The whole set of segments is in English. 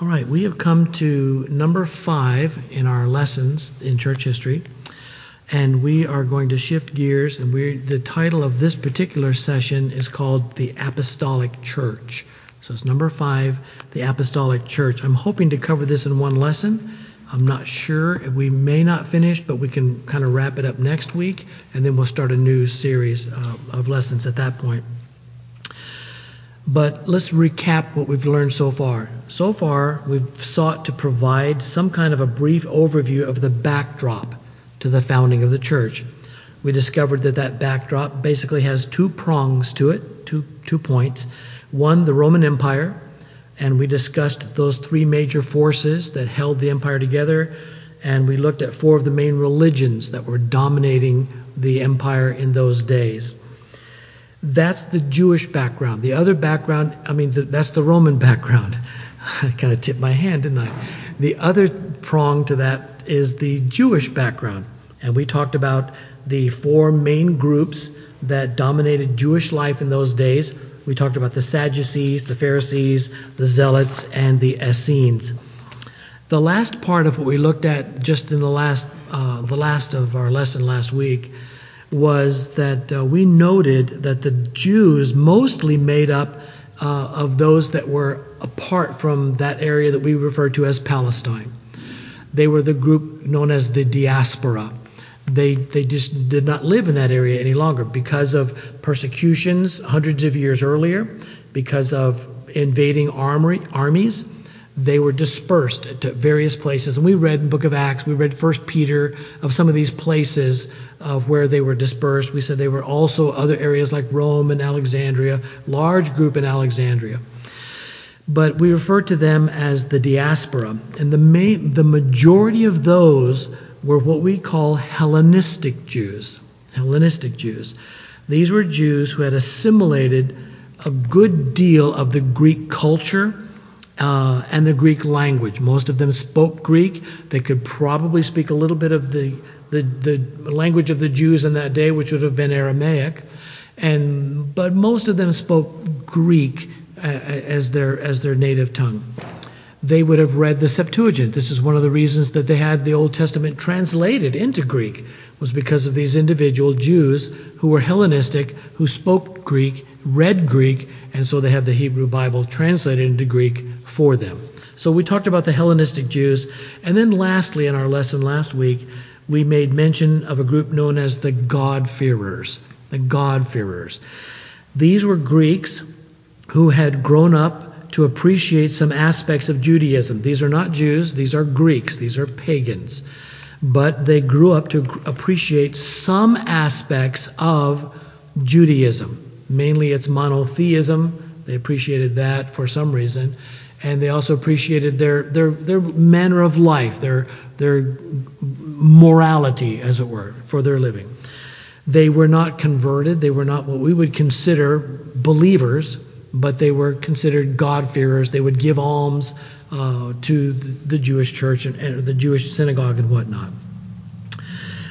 All right, we have come to number five in our lessons in church history, and we are going to shift gears. And we the title of this particular session is called the Apostolic Church. So it's number five, the Apostolic Church. I'm hoping to cover this in one lesson. I'm not sure. We may not finish, but we can kind of wrap it up next week, and then we'll start a new series uh, of lessons at that point. But let's recap what we've learned so far. So far, we've sought to provide some kind of a brief overview of the backdrop to the founding of the church. We discovered that that backdrop basically has two prongs to it, two, two points. One, the Roman Empire, and we discussed those three major forces that held the empire together, and we looked at four of the main religions that were dominating the empire in those days. That's the Jewish background. The other background, I mean, the, that's the Roman background. I kind of tipped my hand, didn't I? The other prong to that is the Jewish background. And we talked about the four main groups that dominated Jewish life in those days. We talked about the Sadducees, the Pharisees, the Zealots, and the Essenes. The last part of what we looked at just in the last, uh, the last of our lesson last week was that uh, we noted that the Jews mostly made up uh, of those that were apart from that area that we refer to as Palestine. They were the group known as the diaspora. They, they just did not live in that area any longer because of persecutions hundreds of years earlier, because of invading armory, armies they were dispersed to various places. And we read in book of Acts, we read First Peter of some of these places of where they were dispersed. We said they were also other areas like Rome and Alexandria, large group in Alexandria. But we refer to them as the diaspora. And the, the majority of those were what we call Hellenistic Jews. Hellenistic Jews. These were Jews who had assimilated a good deal of the Greek culture uh, and the Greek language. Most of them spoke Greek. They could probably speak a little bit of the, the, the language of the Jews in that day, which would have been Aramaic. And, but most of them spoke Greek uh, as their, as their native tongue. They would have read the Septuagint. This is one of the reasons that they had the Old Testament translated into Greek, was because of these individual Jews who were Hellenistic, who spoke Greek, read Greek, and so they had the Hebrew Bible translated into Greek for them. So we talked about the Hellenistic Jews. And then lastly, in our lesson last week, we made mention of a group known as the God-fearers. The God-fearers. These were Greeks who had grown up to appreciate some aspects of Judaism. These are not Jews, these are Greeks, these are pagans. But they grew up to appreciate some aspects of Judaism. Mainly its monotheism. They appreciated that for some reason and they also appreciated their, their, their manner of life, their, their morality, as it were, for their living. They were not converted. They were not what we would consider believers, but they were considered God-fearers. They would give alms uh, to the Jewish church and, and the Jewish synagogue and whatnot.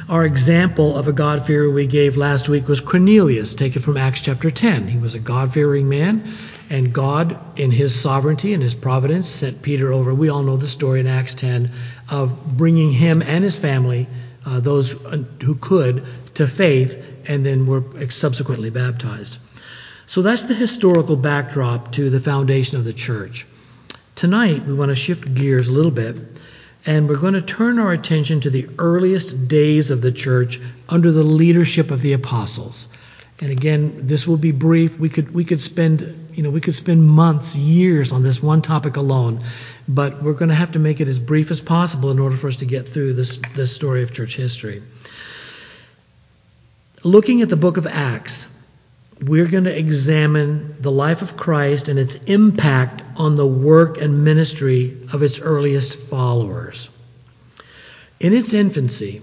Our example of a God-fearer we gave last week was Cornelius, taken from Acts chapter 10. He was a God-fearing man. And God, in his sovereignty and his providence, sent Peter over. We all know the story in Acts 10 of bringing him and his family, uh, those who could, to faith and then were subsequently baptized. So that's the historical backdrop to the foundation of the church. Tonight, we want to shift gears a little bit, and we're going to turn our attention to the earliest days of the church under the leadership of the apostles. And again, this will be brief. We could we could spend you know we could spend months, years on this one topic alone, but we're going to have to make it as brief as possible in order for us to get through this this story of church history. Looking at the book of Acts, we're going to examine the life of Christ and its impact on the work and ministry of its earliest followers. In its infancy,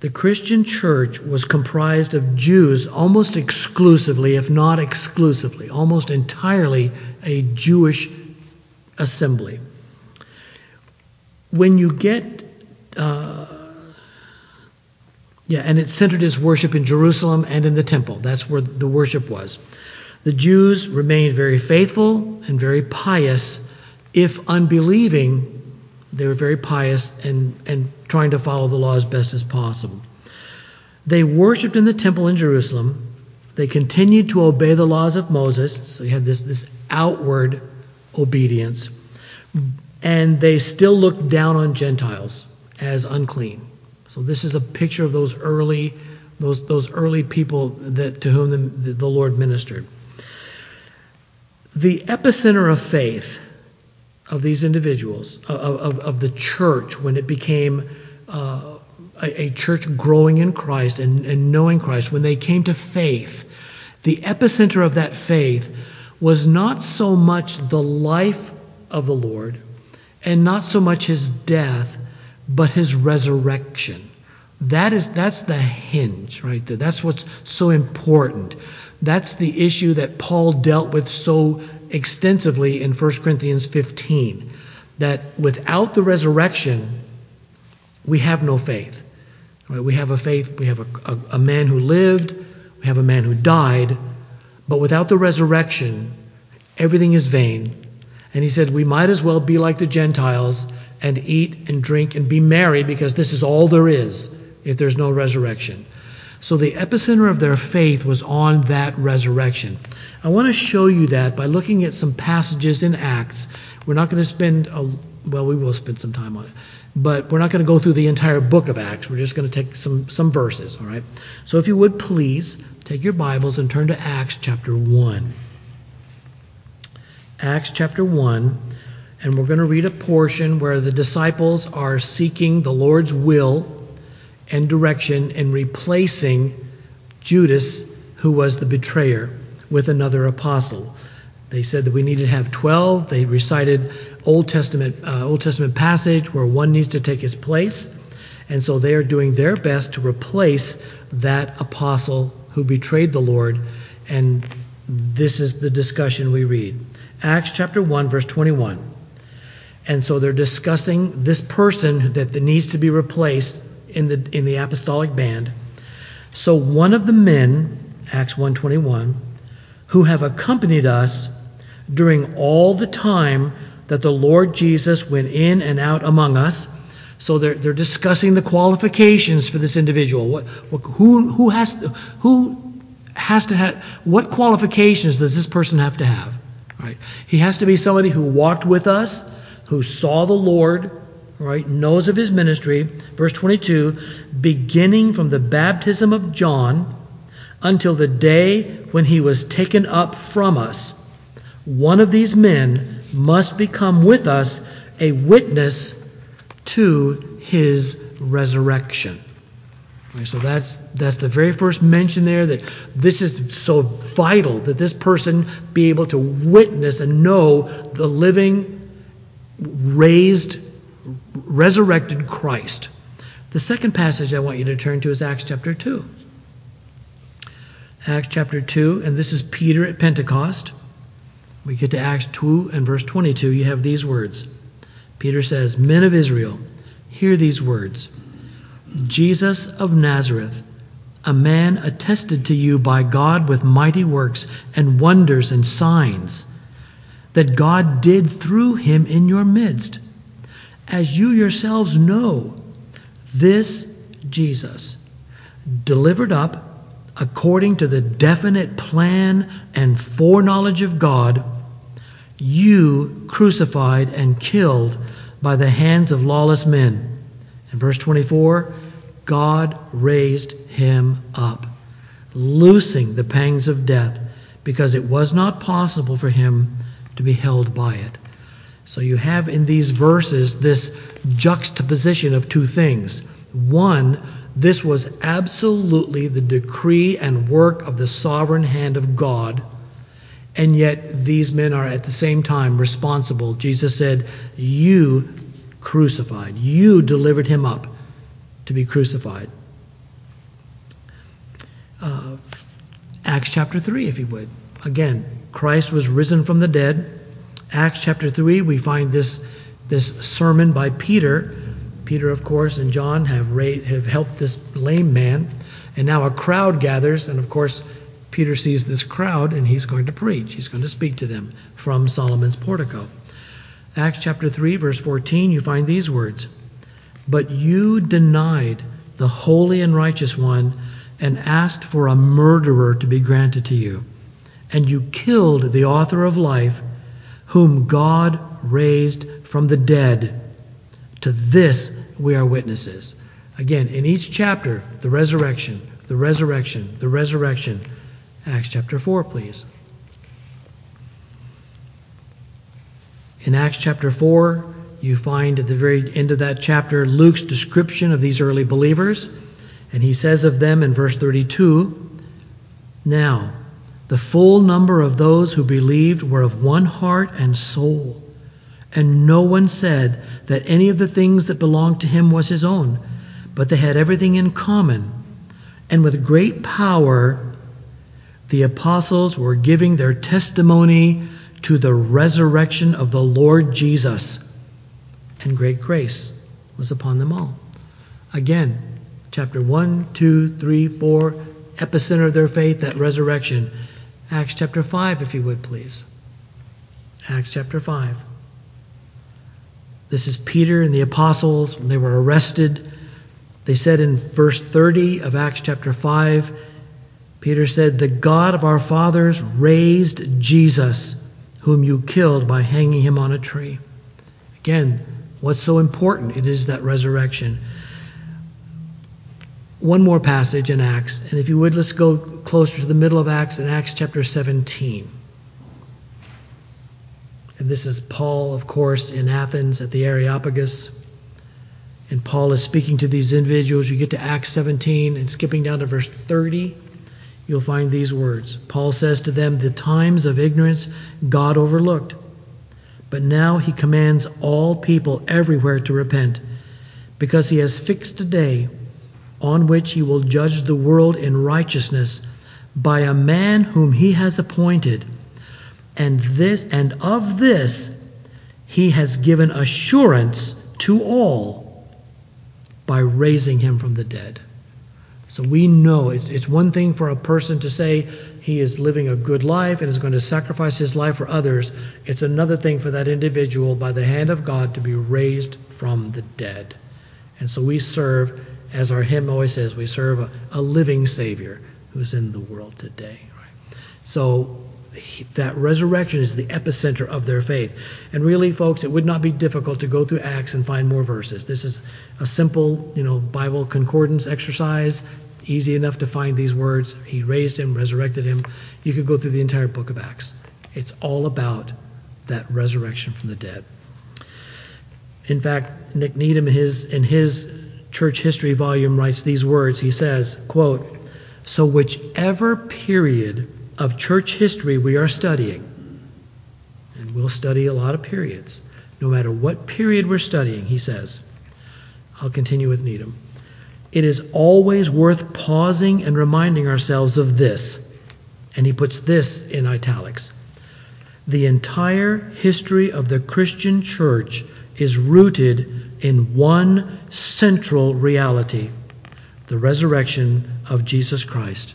the Christian church was comprised of Jews almost exclusively, if not exclusively, almost entirely a Jewish assembly. When you get, uh, yeah, and it centered its worship in Jerusalem and in the temple. That's where the worship was. The Jews remained very faithful and very pious If unbelieving, they were very pious and, and trying to follow the law as best as possible. They worshiped in the temple in Jerusalem. They continued to obey the laws of Moses. So you have this, this outward obedience. And they still looked down on Gentiles as unclean. So this is a picture of those early, those, those early people that, to whom the, the Lord ministered. The epicenter of faith of these individuals, of, of, of the church, when it became uh, a, a, church growing in Christ and, and knowing Christ, when they came to faith, the epicenter of that faith was not so much the life of the Lord and not so much his death, but his resurrection. That is that's the hinge right there. That's what's so important. That's the issue that Paul dealt with so extensively in 1 Corinthians 15. That without the resurrection, we have no faith. Right? We have a faith, we have a, a, a man who lived, we have a man who died, but without the resurrection, everything is vain. And he said, we might as well be like the Gentiles and eat and drink and be merry because this is all there is if there's no resurrection. So the epicenter of their faith was on that resurrection. I want to show you that by looking at some passages in Acts. We're not going to spend, a, well, we will spend some time on it, but we're not going to go through the entire book of Acts. We're just going to take some, some verses, all right? So if you would please take your Bibles and turn to Acts chapter 1. Acts chapter 1, and we're going to read a portion where the disciples are seeking the Lord's will and direction in replacing Judas, who was the betrayer, with another apostle. They said that we needed to have 12. They recited Old Testament, uh, Old Testament passage where one needs to take his place. And so they are doing their best to replace that apostle who betrayed the Lord. And this is the discussion we read. Acts chapter 1, verse 21. And so they're discussing this person that needs to be replaced in the, in the apostolic band. So one of the men, Acts 1:21, who have accompanied us during all the time that the Lord Jesus went in and out among us. So they're, they're discussing the qualifications for this individual. What, what, who, who, has, who has to have, what qualifications does this person have to have? Right? He has to be somebody who walked with us, who saw the Lord, right? Knows of his ministry. Verse 22, beginning from the baptism of John until the day when he was taken up from us. One of these men must become with us a witness to his resurrection. Right, so that's that's the very first mention there that this is so vital that this person be able to witness and know the living, raised, resurrected Christ. The second passage I want you to turn to is Acts chapter 2. Acts chapter 2, and this is Peter at Pentecost. We get to Acts 2 and verse 22. You have these words. Peter says, Men of Israel, hear these words. Jesus of Nazareth, a man attested to you by God with mighty works and wonders and signs that God did through him in your midst. As you yourselves know, this Jesus, delivered up according to the definite plan and foreknowledge of God, you crucified and killed by the hands of lawless men. In verse 24, God raised him up, loosing the pangs of death, because it was not possible for him to be held by it. So you have in these verses this juxtaposition of two things. One, this was absolutely the decree and work of the sovereign hand of God, and yet these men are at the same time responsible. Jesus said, You crucified, you delivered him up to be crucified. Uh, Acts chapter 3, if you would. Again, Christ was risen from the dead. Acts chapter 3, we find this, this sermon by Peter. Peter, of course, and John have, raised, have helped this lame man. And now a crowd gathers, and of course, Peter sees this crowd and he's going to preach. He's going to speak to them from Solomon's portico. Acts chapter 3, verse 14, you find these words But you denied the holy and righteous one and asked for a murderer to be granted to you. And you killed the author of life, whom God raised from the dead. To this we are witnesses. Again, in each chapter, the resurrection, the resurrection, the resurrection. Acts chapter 4, please. In Acts chapter 4, you find at the very end of that chapter Luke's description of these early believers. And he says of them in verse 32 Now, the full number of those who believed were of one heart and soul. And no one said that any of the things that belonged to him was his own, but they had everything in common. And with great power, the apostles were giving their testimony to the resurrection of the Lord Jesus, and great grace was upon them all. Again, chapter 1, 2, 3, 4, epicenter of their faith, that resurrection. Acts chapter 5, if you would please. Acts chapter 5. This is Peter and the apostles. When they were arrested. They said in verse 30 of Acts chapter 5, Peter said, The God of our fathers raised Jesus whom you killed by hanging him on a tree. Again, what's so important? It is that resurrection. One more passage in Acts, and if you would, let's go closer to the middle of Acts in Acts chapter 17. And this is Paul, of course, in Athens at the Areopagus. And Paul is speaking to these individuals. You get to Acts 17 and skipping down to verse 30 you'll find these words. Paul says to them, The times of ignorance God overlooked, but now he commands all people everywhere to repent, because he has fixed a day on which he will judge the world in righteousness by a man whom he has appointed. And this and of this he has given assurance to all by raising him from the dead. So we know it's, it's one thing for a person to say he is living a good life and is going to sacrifice his life for others. It's another thing for that individual, by the hand of God, to be raised from the dead. And so we serve, as our hymn always says, we serve a, a living Savior who's in the world today. Right? So that resurrection is the epicenter of their faith. And really, folks, it would not be difficult to go through Acts and find more verses. This is a simple, you know, Bible concordance exercise. Easy enough to find these words. He raised him, resurrected him. You could go through the entire book of Acts. It's all about that resurrection from the dead. In fact, Nick Needham his in his church history volume writes these words. He says, quote, "So whichever period of church history we are studying, and we'll study a lot of periods, no matter what period we're studying, he says. I'll continue with Needham. It is always worth pausing and reminding ourselves of this. And he puts this in italics. The entire history of the Christian church is rooted in one central reality the resurrection of Jesus Christ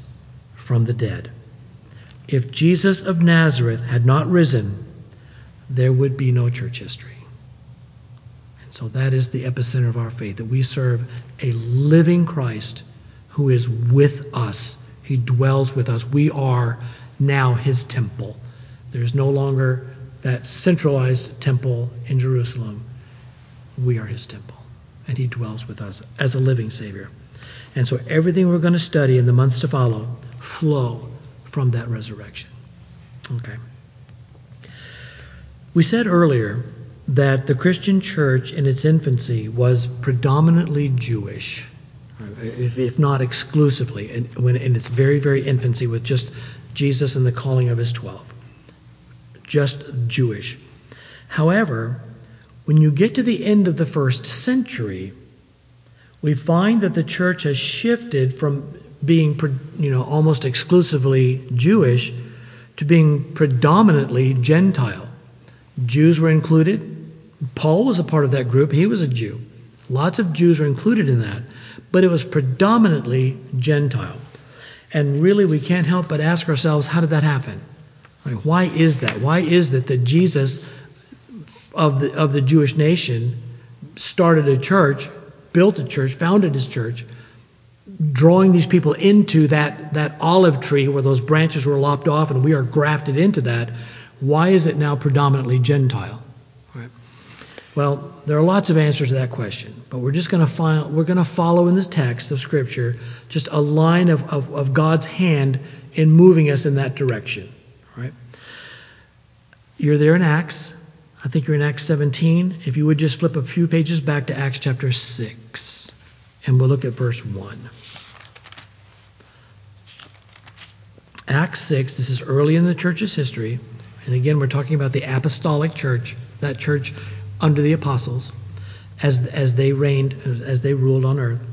from the dead. If Jesus of Nazareth had not risen, there would be no church history. And so that is the epicenter of our faith that we serve a living Christ who is with us. He dwells with us. We are now his temple. There's no longer that centralized temple in Jerusalem. We are his temple, and he dwells with us as a living Savior. And so everything we're going to study in the months to follow flow from that resurrection. Okay. We said earlier that the Christian church in its infancy was predominantly Jewish, if not exclusively, in its very, very infancy with just Jesus and the calling of his twelve. Just Jewish. However, when you get to the end of the first century, we find that the church has shifted from being you know almost exclusively Jewish to being predominantly Gentile. Jews were included. Paul was a part of that group. He was a Jew. Lots of Jews were included in that, but it was predominantly Gentile. And really, we can't help but ask ourselves, how did that happen? Like, why is that? Why is it that Jesus of the, of the Jewish nation started a church, built a church, founded his church, drawing these people into that, that olive tree where those branches were lopped off and we are grafted into that, why is it now predominantly Gentile? Right. Well, there are lots of answers to that question, but we're just going to find we're going to follow in the text of Scripture just a line of, of, of God's hand in moving us in that direction. Right. You're there in Acts. I think you're in Acts 17. If you would just flip a few pages back to Acts chapter 6, and we'll look at verse 1. Acts 6, this is early in the church's history. And again, we're talking about the apostolic church, that church under the apostles, as, as they reigned, as they ruled on earth.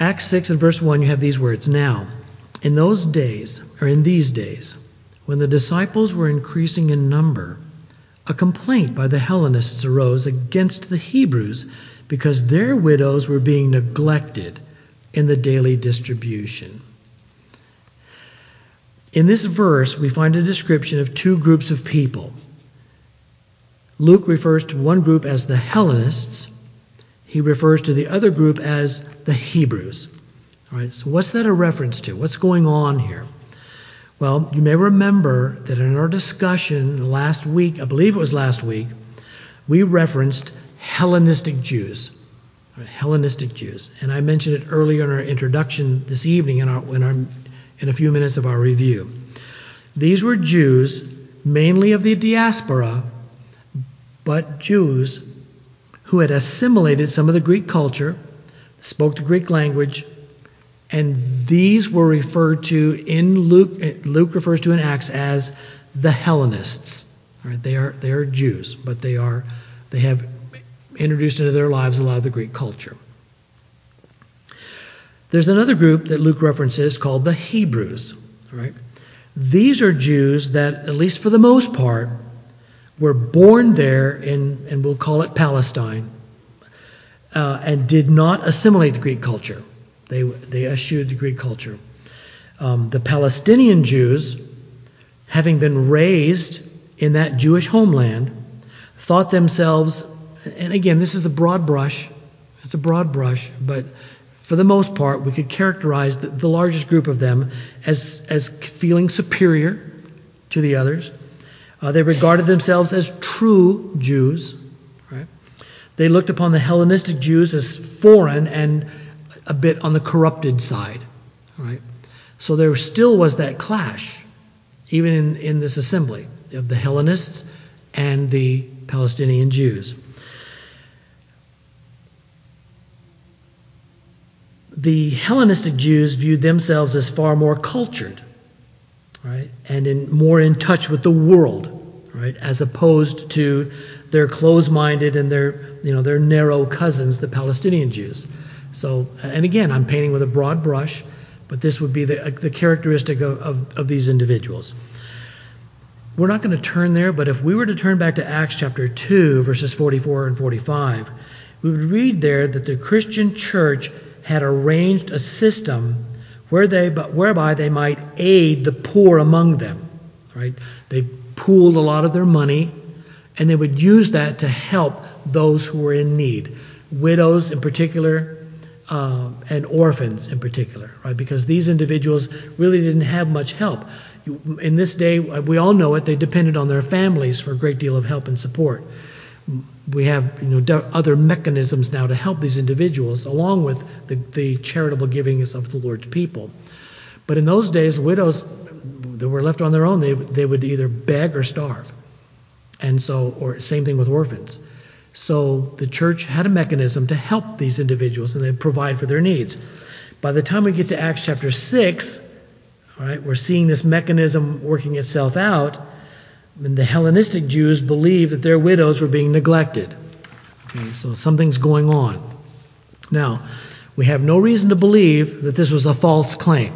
Acts 6 and verse 1, you have these words Now, in those days, or in these days, when the disciples were increasing in number, a complaint by the Hellenists arose against the Hebrews because their widows were being neglected in the daily distribution. In this verse, we find a description of two groups of people. Luke refers to one group as the Hellenists. He refers to the other group as the Hebrews. All right, so what's that a reference to? What's going on here? Well, you may remember that in our discussion last week, I believe it was last week, we referenced Hellenistic Jews. Hellenistic Jews. And I mentioned it earlier in our introduction this evening in, our, in, our, in a few minutes of our review. These were Jews, mainly of the diaspora, but Jews who had assimilated some of the Greek culture, spoke the Greek language, and these were referred to in Luke. Luke refers to in Acts as the Hellenists. Right? They are they are Jews, but they are they have introduced into their lives a lot of the Greek culture. There's another group that Luke references called the Hebrews. Right? These are Jews that, at least for the most part, were born there in, and we'll call it Palestine, uh, and did not assimilate the Greek culture. They, they eschewed the Greek culture. Um, the Palestinian Jews, having been raised in that Jewish homeland, thought themselves, and again, this is a broad brush, it's a broad brush, but for the most part, we could characterize the, the largest group of them as, as feeling superior to the others. Uh, they regarded themselves as true Jews. Right? They looked upon the Hellenistic Jews as foreign and a bit on the corrupted side. Right? So there still was that clash, even in, in this assembly, of the Hellenists and the Palestinian Jews. The Hellenistic Jews viewed themselves as far more cultured, right, and in, more in touch with the world, right, as opposed to their closed-minded and their, you know, their narrow cousins, the Palestinian Jews. So, and again, I'm painting with a broad brush, but this would be the, uh, the characteristic of, of, of these individuals. We're not going to turn there, but if we were to turn back to Acts chapter 2, verses 44 and 45, we would read there that the Christian church had arranged a system where they, whereby they might aid the poor among them. Right? They pooled a lot of their money, and they would use that to help those who were in need, widows in particular, uh, and orphans in particular, right? Because these individuals really didn't have much help. In this day, we all know it, they depended on their families for a great deal of help and support. We have you know, other mechanisms now to help these individuals, along with the, the charitable givings of the Lord's people. But in those days, widows that were left on their own, they, they would either beg or starve. And so, or same thing with orphans. So the church had a mechanism to help these individuals and they provide for their needs. By the time we get to Acts chapter 6, all right, we're seeing this mechanism working itself out. And the Hellenistic Jews believed that their widows were being neglected. Okay, so something's going on. Now, we have no reason to believe that this was a false claim.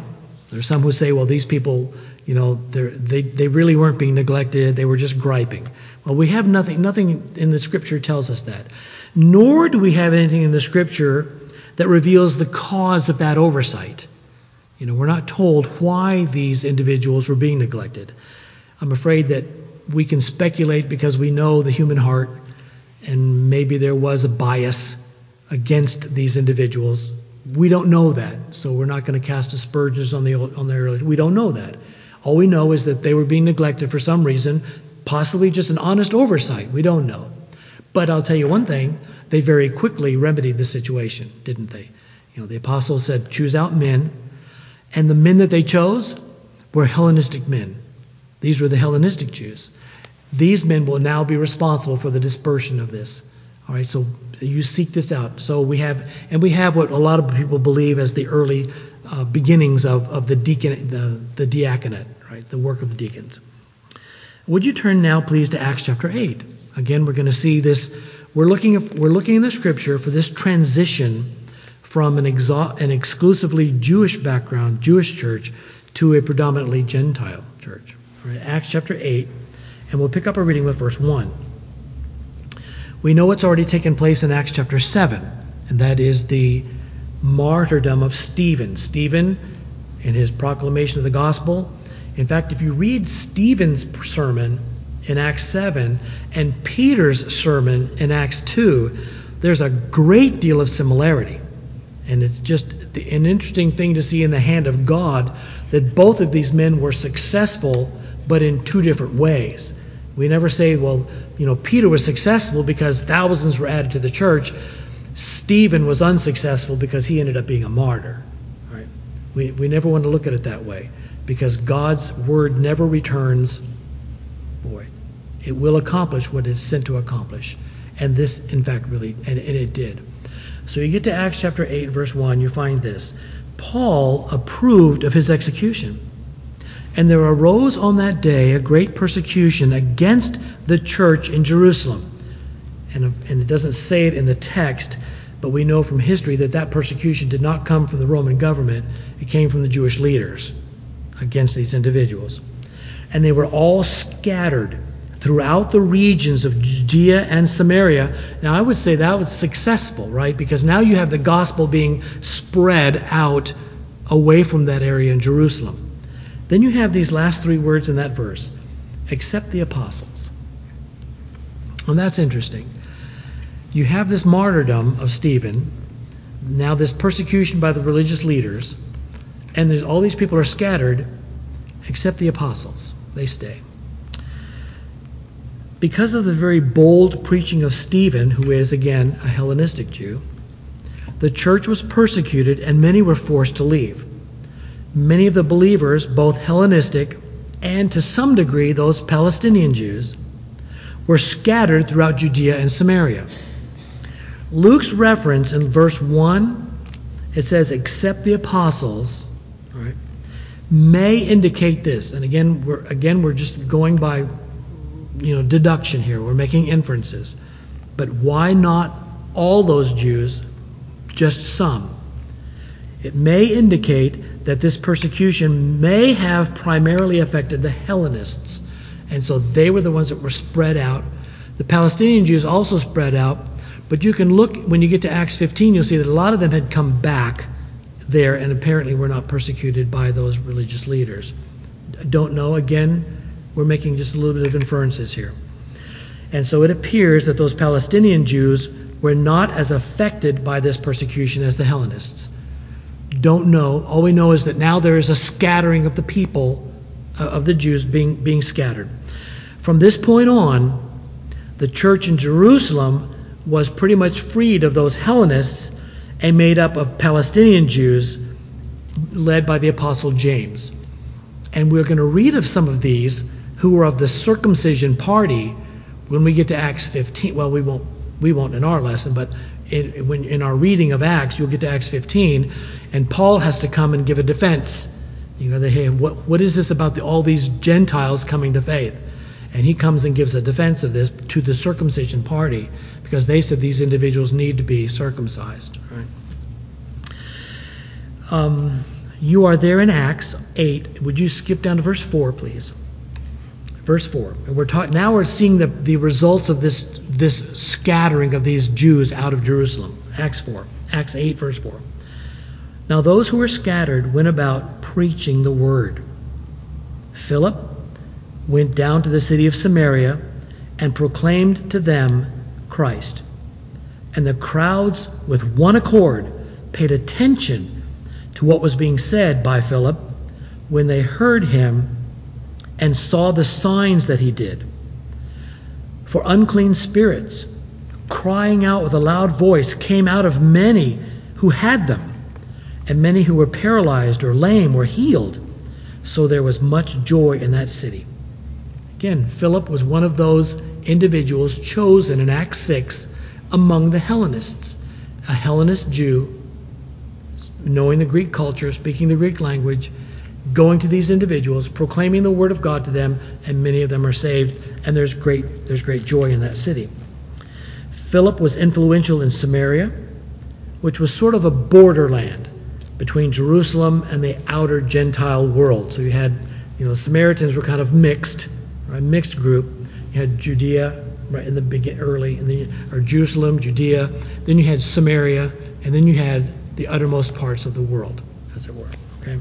There are some who say, well, these people, you know, they, they really weren't being neglected, they were just griping. Well, we have nothing, nothing in the scripture tells us that. Nor do we have anything in the scripture that reveals the cause of that oversight. You know, we're not told why these individuals were being neglected. I'm afraid that we can speculate because we know the human heart, and maybe there was a bias against these individuals. We don't know that, so we're not going to cast aspersions on the on the early. We don't know that. All we know is that they were being neglected for some reason, possibly just an honest oversight. We don't know. But I'll tell you one thing: they very quickly remedied the situation, didn't they? You know, the apostles said, "Choose out men," and the men that they chose were Hellenistic men. These were the Hellenistic Jews. These men will now be responsible for the dispersion of this. All right, so you seek this out. So we have, and we have what a lot of people believe as the early uh, beginnings of, of the deacon, the, the diaconate, right, the work of the deacons. Would you turn now, please, to Acts chapter 8? Again, we're going to see this. We're looking, we're looking in the scripture for this transition from an, exo- an exclusively Jewish background, Jewish church, to a predominantly Gentile church. Right, Acts chapter 8, and we'll pick up our reading with verse 1. We know what's already taken place in Acts chapter 7, and that is the martyrdom of Stephen. Stephen, in his proclamation of the gospel, in fact, if you read Stephen's sermon in Acts 7 and Peter's sermon in Acts 2, there's a great deal of similarity. And it's just an interesting thing to see in the hand of God that both of these men were successful, but in two different ways. We never say, well, you know, Peter was successful because thousands were added to the church. Stephen was unsuccessful because he ended up being a martyr. Right? We, we never want to look at it that way because God's word never returns void. It will accomplish what it's sent to accomplish. And this, in fact, really, and, and it did. So you get to Acts chapter 8, verse 1, you find this. Paul approved of his execution. And there arose on that day a great persecution against the church in Jerusalem. And, and it doesn't say it in the text, but we know from history that that persecution did not come from the Roman government, it came from the Jewish leaders against these individuals. And they were all scattered throughout the regions of Judea and Samaria. Now, I would say that was successful, right? Because now you have the gospel being spread out away from that area in Jerusalem. Then you have these last three words in that verse except the apostles. And that's interesting. You have this martyrdom of Stephen, now this persecution by the religious leaders, and there's all these people are scattered except the apostles. They stay. Because of the very bold preaching of Stephen, who is again a Hellenistic Jew, the church was persecuted and many were forced to leave. Many of the believers, both Hellenistic and to some degree those Palestinian Jews, were scattered throughout Judea and Samaria. Luke's reference in verse 1, it says, except the apostles, right, may indicate this. And again, we're, again, we're just going by you know, deduction here. We're making inferences. But why not all those Jews, just some? It may indicate that this persecution may have primarily affected the Hellenists. And so they were the ones that were spread out. The Palestinian Jews also spread out. But you can look, when you get to Acts 15, you'll see that a lot of them had come back there and apparently were not persecuted by those religious leaders. I Don't know. Again, we're making just a little bit of inferences here. And so it appears that those Palestinian Jews were not as affected by this persecution as the Hellenists don't know. All we know is that now there is a scattering of the people, uh, of the Jews being, being scattered. From this point on, the church in Jerusalem was pretty much freed of those Hellenists and made up of Palestinian Jews led by the Apostle James. And we're going to read of some of these who were of the circumcision party when we get to Acts 15. Well, we won't we won't in our lesson, but in, when, in our reading of Acts, you'll get to Acts 15, and Paul has to come and give a defense. You know, they, hey, what, what is this about the, all these Gentiles coming to faith? And he comes and gives a defense of this to the circumcision party because they said these individuals need to be circumcised. Right? Um, you are there in Acts 8. Would you skip down to verse 4, please? Verse 4. And we're ta- now we're seeing the, the results of this, this scattering of these Jews out of Jerusalem. Acts 4. Acts 8, verse 4. Now those who were scattered went about preaching the word. Philip, went down to the city of Samaria and proclaimed to them Christ. And the crowds, with one accord, paid attention to what was being said by Philip when they heard him and saw the signs that he did. For unclean spirits, crying out with a loud voice, came out of many who had them, and many who were paralyzed or lame were healed. So there was much joy in that city. Again, Philip was one of those individuals chosen in Acts 6 among the Hellenists. A Hellenist Jew, knowing the Greek culture, speaking the Greek language, going to these individuals, proclaiming the word of God to them, and many of them are saved, and there's great, there's great joy in that city. Philip was influential in Samaria, which was sort of a borderland between Jerusalem and the outer Gentile world. So you had, you know, the Samaritans were kind of mixed, right, mixed group. You had Judea right in the beginning, early, and then or Jerusalem, Judea. Then you had Samaria, and then you had the uttermost parts of the world, as it were. Okay.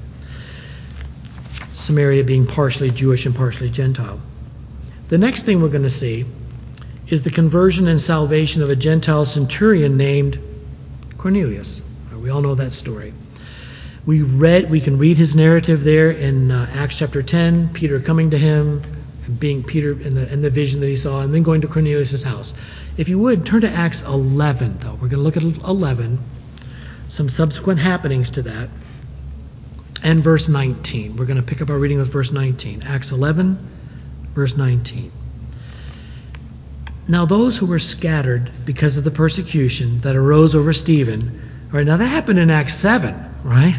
Samaria being partially Jewish and partially Gentile. The next thing we're going to see is the conversion and salvation of a Gentile centurion named Cornelius. We all know that story. We read, we can read his narrative there in uh, Acts chapter 10. Peter coming to him, being Peter in the in the vision that he saw, and then going to Cornelius' house. If you would turn to Acts 11, though, we're going to look at 11, some subsequent happenings to that, and verse 19. We're going to pick up our reading with verse 19. Acts 11, verse 19. Now, those who were scattered because of the persecution that arose over Stephen, right? Now that happened in Acts 7, right?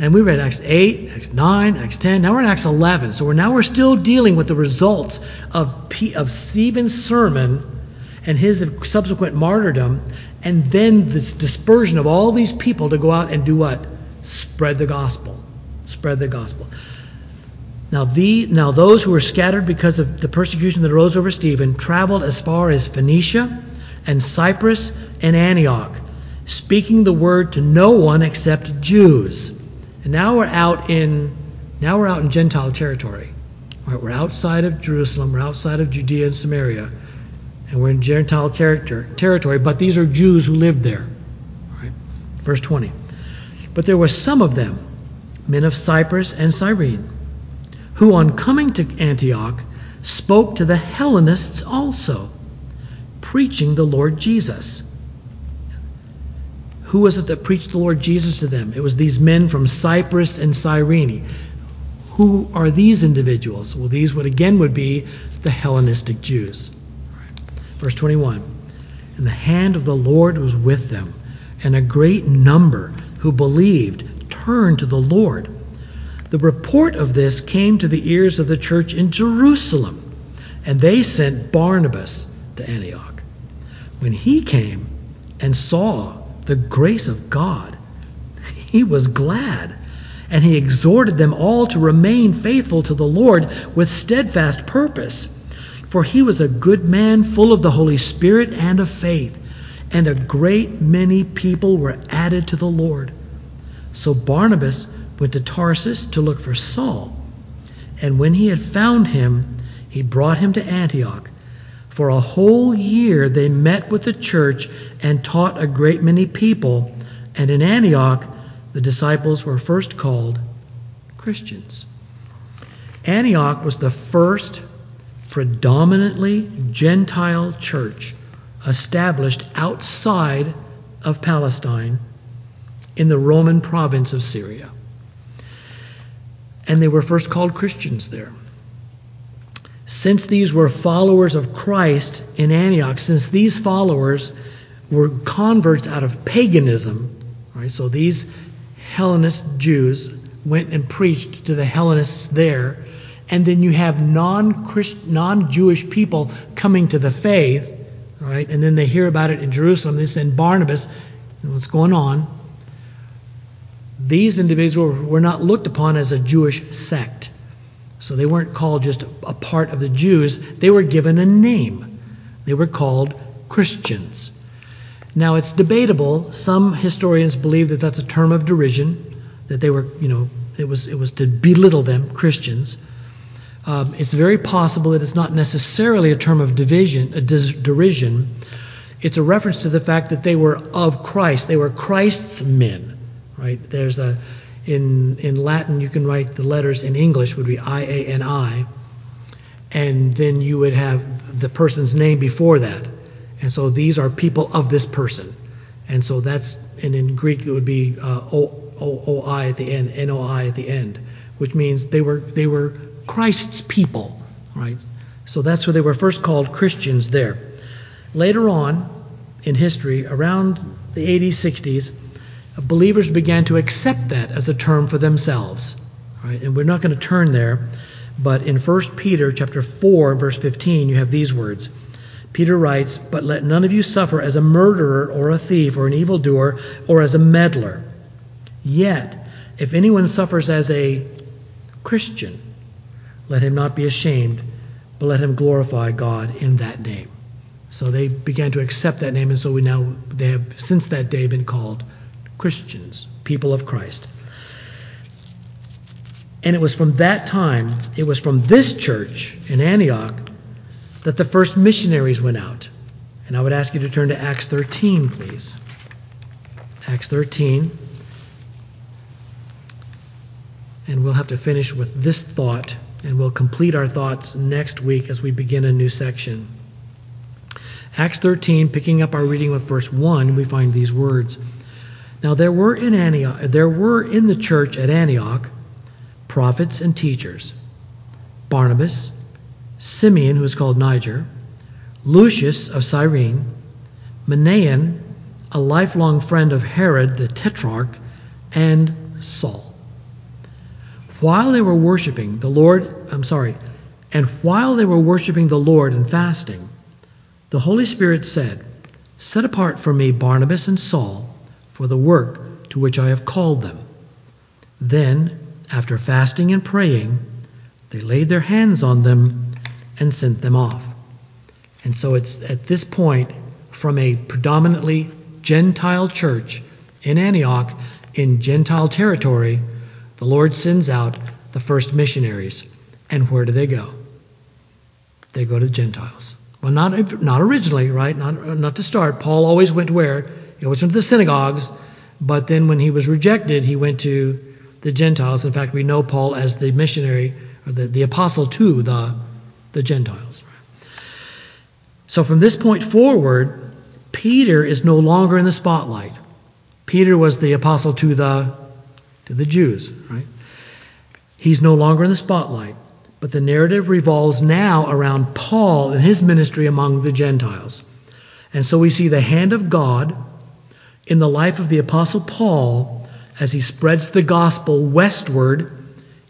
And we read Acts 8, Acts 9, Acts 10. Now we're in Acts 11. So we're now we're still dealing with the results of P, of Stephen's sermon and his subsequent martyrdom, and then this dispersion of all these people to go out and do what? Spread the gospel. Spread the gospel. Now, the, now those who were scattered because of the persecution that arose over Stephen traveled as far as Phoenicia and Cyprus and Antioch, speaking the word to no one except Jews. And now we're out in now we're out in Gentile territory. We're outside of Jerusalem, we're outside of Judea and Samaria, and we're in Gentile character, territory, but these are Jews who lived there. Verse 20. But there were some of them, men of Cyprus and Cyrene who on coming to Antioch spoke to the Hellenists also, preaching the Lord Jesus. Who was it that preached the Lord Jesus to them? It was these men from Cyprus and Cyrene. Who are these individuals? Well, these would again would be the Hellenistic Jews. Verse 21 And the hand of the Lord was with them, and a great number who believed turned to the Lord the report of this came to the ears of the church in Jerusalem, and they sent Barnabas to Antioch. When he came and saw the grace of God, he was glad, and he exhorted them all to remain faithful to the Lord with steadfast purpose. For he was a good man, full of the Holy Spirit and of faith, and a great many people were added to the Lord. So Barnabas went to Tarsus to look for Saul. And when he had found him, he brought him to Antioch. For a whole year they met with the church and taught a great many people. And in Antioch, the disciples were first called Christians. Antioch was the first predominantly Gentile church established outside of Palestine in the Roman province of Syria and they were first called Christians there. Since these were followers of Christ in Antioch, since these followers were converts out of paganism, right? So these Hellenist Jews went and preached to the Hellenists there, and then you have non-Jewish people coming to the faith, right? And then they hear about it in Jerusalem. They send Barnabas. What's going on? These individuals were not looked upon as a Jewish sect. So they weren't called just a part of the Jews, they were given a name. They were called Christians. Now it's debatable. Some historians believe that that's a term of derision, that they were, you know, it was it was to belittle them, Christians. um, it's very possible that it's not necessarily a term of division, a derision. It's a reference to the fact that they were of Christ. They were Christ's men, right? There's a in in Latin you can write the letters in English would be I A N I, and then you would have the person's name before that, and so these are people of this person, and so that's and in Greek it would be uh, O O O I at the end, N O I at the end, which means they were they were Christ's people, right? So that's where they were first called Christians there. Later on in history, around the 80s, 60s, believers began to accept that as a term for themselves. Right? And we're not going to turn there, but in 1 Peter chapter 4, verse 15, you have these words. Peter writes, But let none of you suffer as a murderer or a thief or an evildoer or as a meddler. Yet, if anyone suffers as a Christian, let him not be ashamed, but let him glorify God in that name. So they began to accept that name, and so we now they have since that day been called Christians, people of Christ. And it was from that time, it was from this church in Antioch that the first missionaries went out. And I would ask you to turn to Acts 13, please. Acts 13. And we'll have to finish with this thought and we'll complete our thoughts next week as we begin a new section. Acts 13, picking up our reading with verse 1, we find these words. Now there were in Antioch, there were in the church at Antioch prophets and teachers. Barnabas, Simeon, who is called Niger, Lucius of Cyrene, Manaen, a lifelong friend of Herod the Tetrarch, and Saul while they were worshiping the Lord, I'm sorry, and while they were worshiping the Lord and fasting, the Holy Spirit said, Set apart for me Barnabas and Saul for the work to which I have called them. Then, after fasting and praying, they laid their hands on them and sent them off. And so it's at this point, from a predominantly Gentile church in Antioch, in Gentile territory, the Lord sends out the first missionaries. And where do they go? They go to the Gentiles. Well, not, not originally, right? Not, not to start. Paul always went where? He went to the synagogues, but then when he was rejected, he went to the Gentiles. In fact, we know Paul as the missionary, or the, the apostle to the, the Gentiles. So from this point forward, Peter is no longer in the spotlight. Peter was the apostle to the to the Jews, right? He's no longer in the spotlight, but the narrative revolves now around Paul and his ministry among the Gentiles. And so we see the hand of God in the life of the Apostle Paul as he spreads the gospel westward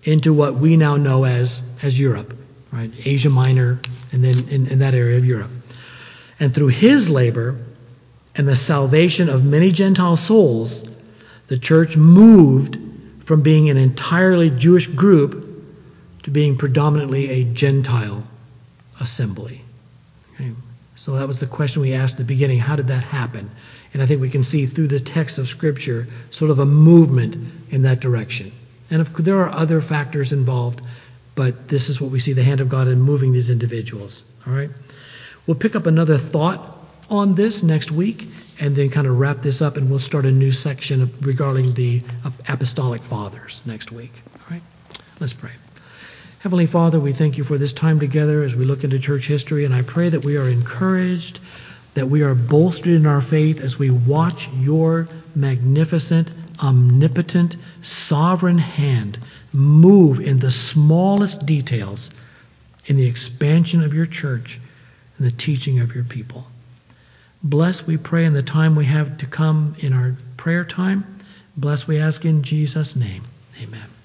into what we now know as, as Europe, right? Asia Minor, and then in, in that area of Europe. And through his labor and the salvation of many Gentile souls, the church moved from being an entirely Jewish group to being predominantly a Gentile assembly. Okay? So that was the question we asked at the beginning how did that happen? And I think we can see through the text of Scripture sort of a movement in that direction. And there are other factors involved, but this is what we see the hand of God in moving these individuals. All right? We'll pick up another thought on this next week and then kind of wrap this up, and we'll start a new section regarding the apostolic fathers next week. All right? Let's pray. Heavenly Father, we thank you for this time together as we look into church history, and I pray that we are encouraged, that we are bolstered in our faith as we watch your magnificent, omnipotent, sovereign hand move in the smallest details in the expansion of your church and the teaching of your people. Bless, we pray, in the time we have to come in our prayer time. Bless, we ask in Jesus' name. Amen.